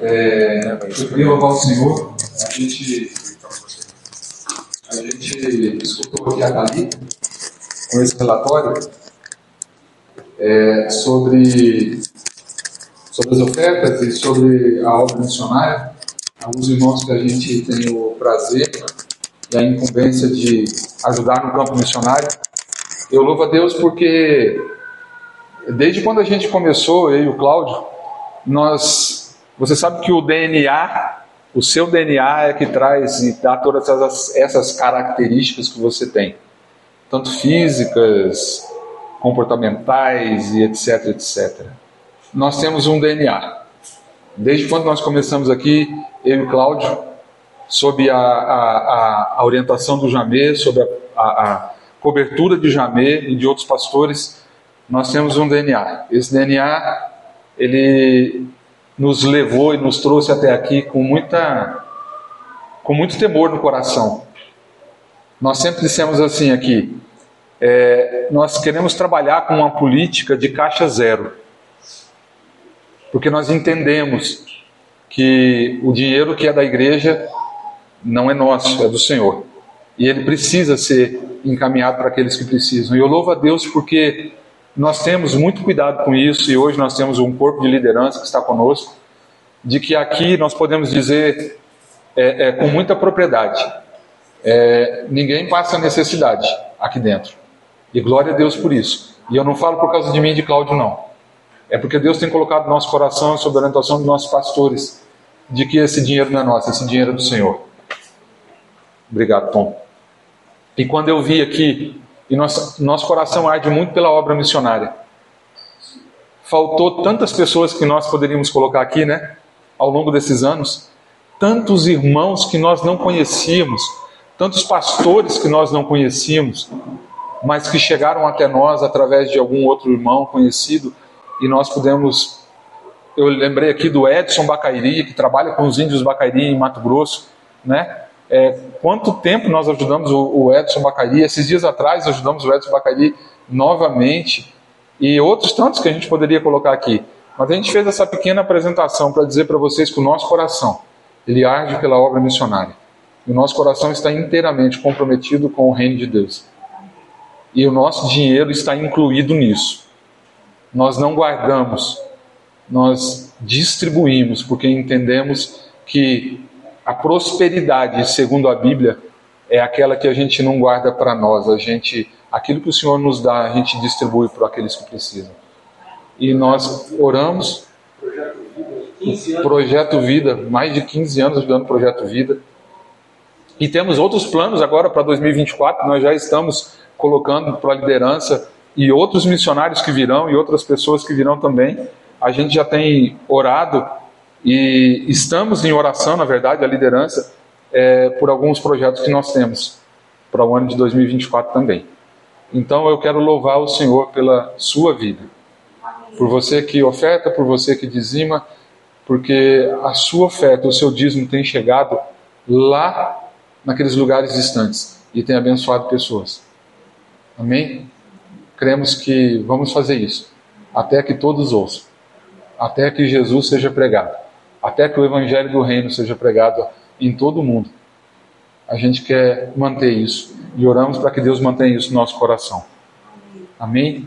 É, eu queria louvar o Senhor. A gente, a gente escutou aqui a Dali com esse relatório é, sobre, sobre as ofertas e sobre a obra missionária. Alguns irmãos que a gente tem o prazer e a incumbência de ajudar no campo missionário. Eu louvo a Deus porque desde quando a gente começou, eu e o Cláudio, nós, você sabe que o DNA, o seu DNA é que traz e dá todas essas, essas características que você tem, tanto físicas, comportamentais e etc, etc. Nós temos um DNA. Desde quando nós começamos aqui, eu e Cláudio, sob a, a, a orientação do Jamê, sob a, a cobertura de Jamê e de outros pastores, nós temos um DNA. Esse DNA, ele nos levou e nos trouxe até aqui com muita com muito temor no coração. Nós sempre dissemos assim aqui, é, nós queremos trabalhar com uma política de caixa zero, porque nós entendemos que o dinheiro que é da igreja não é nosso, é do Senhor, e ele precisa ser encaminhado para aqueles que precisam. E eu louvo a Deus porque nós temos muito cuidado com isso e hoje nós temos um corpo de liderança que está conosco, de que aqui nós podemos dizer é, é, com muita propriedade: é, ninguém passa necessidade aqui dentro. E glória a Deus por isso. E eu não falo por causa de mim e de Cláudio, não. É porque Deus tem colocado no nosso coração, sob a orientação dos nossos pastores, de que esse dinheiro não é nosso, esse dinheiro é do Senhor. Obrigado, Tom. E quando eu vi aqui, e nosso, nosso coração arde muito pela obra missionária, faltou tantas pessoas que nós poderíamos colocar aqui, né? Ao longo desses anos, tantos irmãos que nós não conhecíamos, tantos pastores que nós não conhecíamos, mas que chegaram até nós através de algum outro irmão conhecido e nós pudemos. Eu lembrei aqui do Edson Bacairi, que trabalha com os índios Bacairi em Mato Grosso, né? É, quanto tempo nós ajudamos o, o Edson Bacari? Esses dias atrás ajudamos o Edson Bacari novamente e outros tantos que a gente poderia colocar aqui. Mas a gente fez essa pequena apresentação para dizer para vocês que o nosso coração ele arde pela obra missionária. O nosso coração está inteiramente comprometido com o reino de Deus. E o nosso dinheiro está incluído nisso. Nós não guardamos, nós distribuímos, porque entendemos que a prosperidade, segundo a Bíblia, é aquela que a gente não guarda para nós, a gente, aquilo que o Senhor nos dá, a gente distribui para aqueles que precisam. E nós oramos, Projeto Vida, mais de 15 anos ajudando o Projeto Vida. E temos outros planos agora para 2024, nós já estamos colocando para a liderança e outros missionários que virão e outras pessoas que virão também. A gente já tem orado e estamos em oração, na verdade, a liderança, é, por alguns projetos que nós temos para o ano de 2024 também. Então eu quero louvar o Senhor pela sua vida, por você que oferta, por você que dizima, porque a sua oferta, o seu dízimo tem chegado lá naqueles lugares distantes e tem abençoado pessoas. Amém? Cremos que vamos fazer isso até que todos ouçam, até que Jesus seja pregado até que o evangelho do reino seja pregado em todo o mundo. A gente quer manter isso e oramos para que Deus mantenha isso no nosso coração. Amém?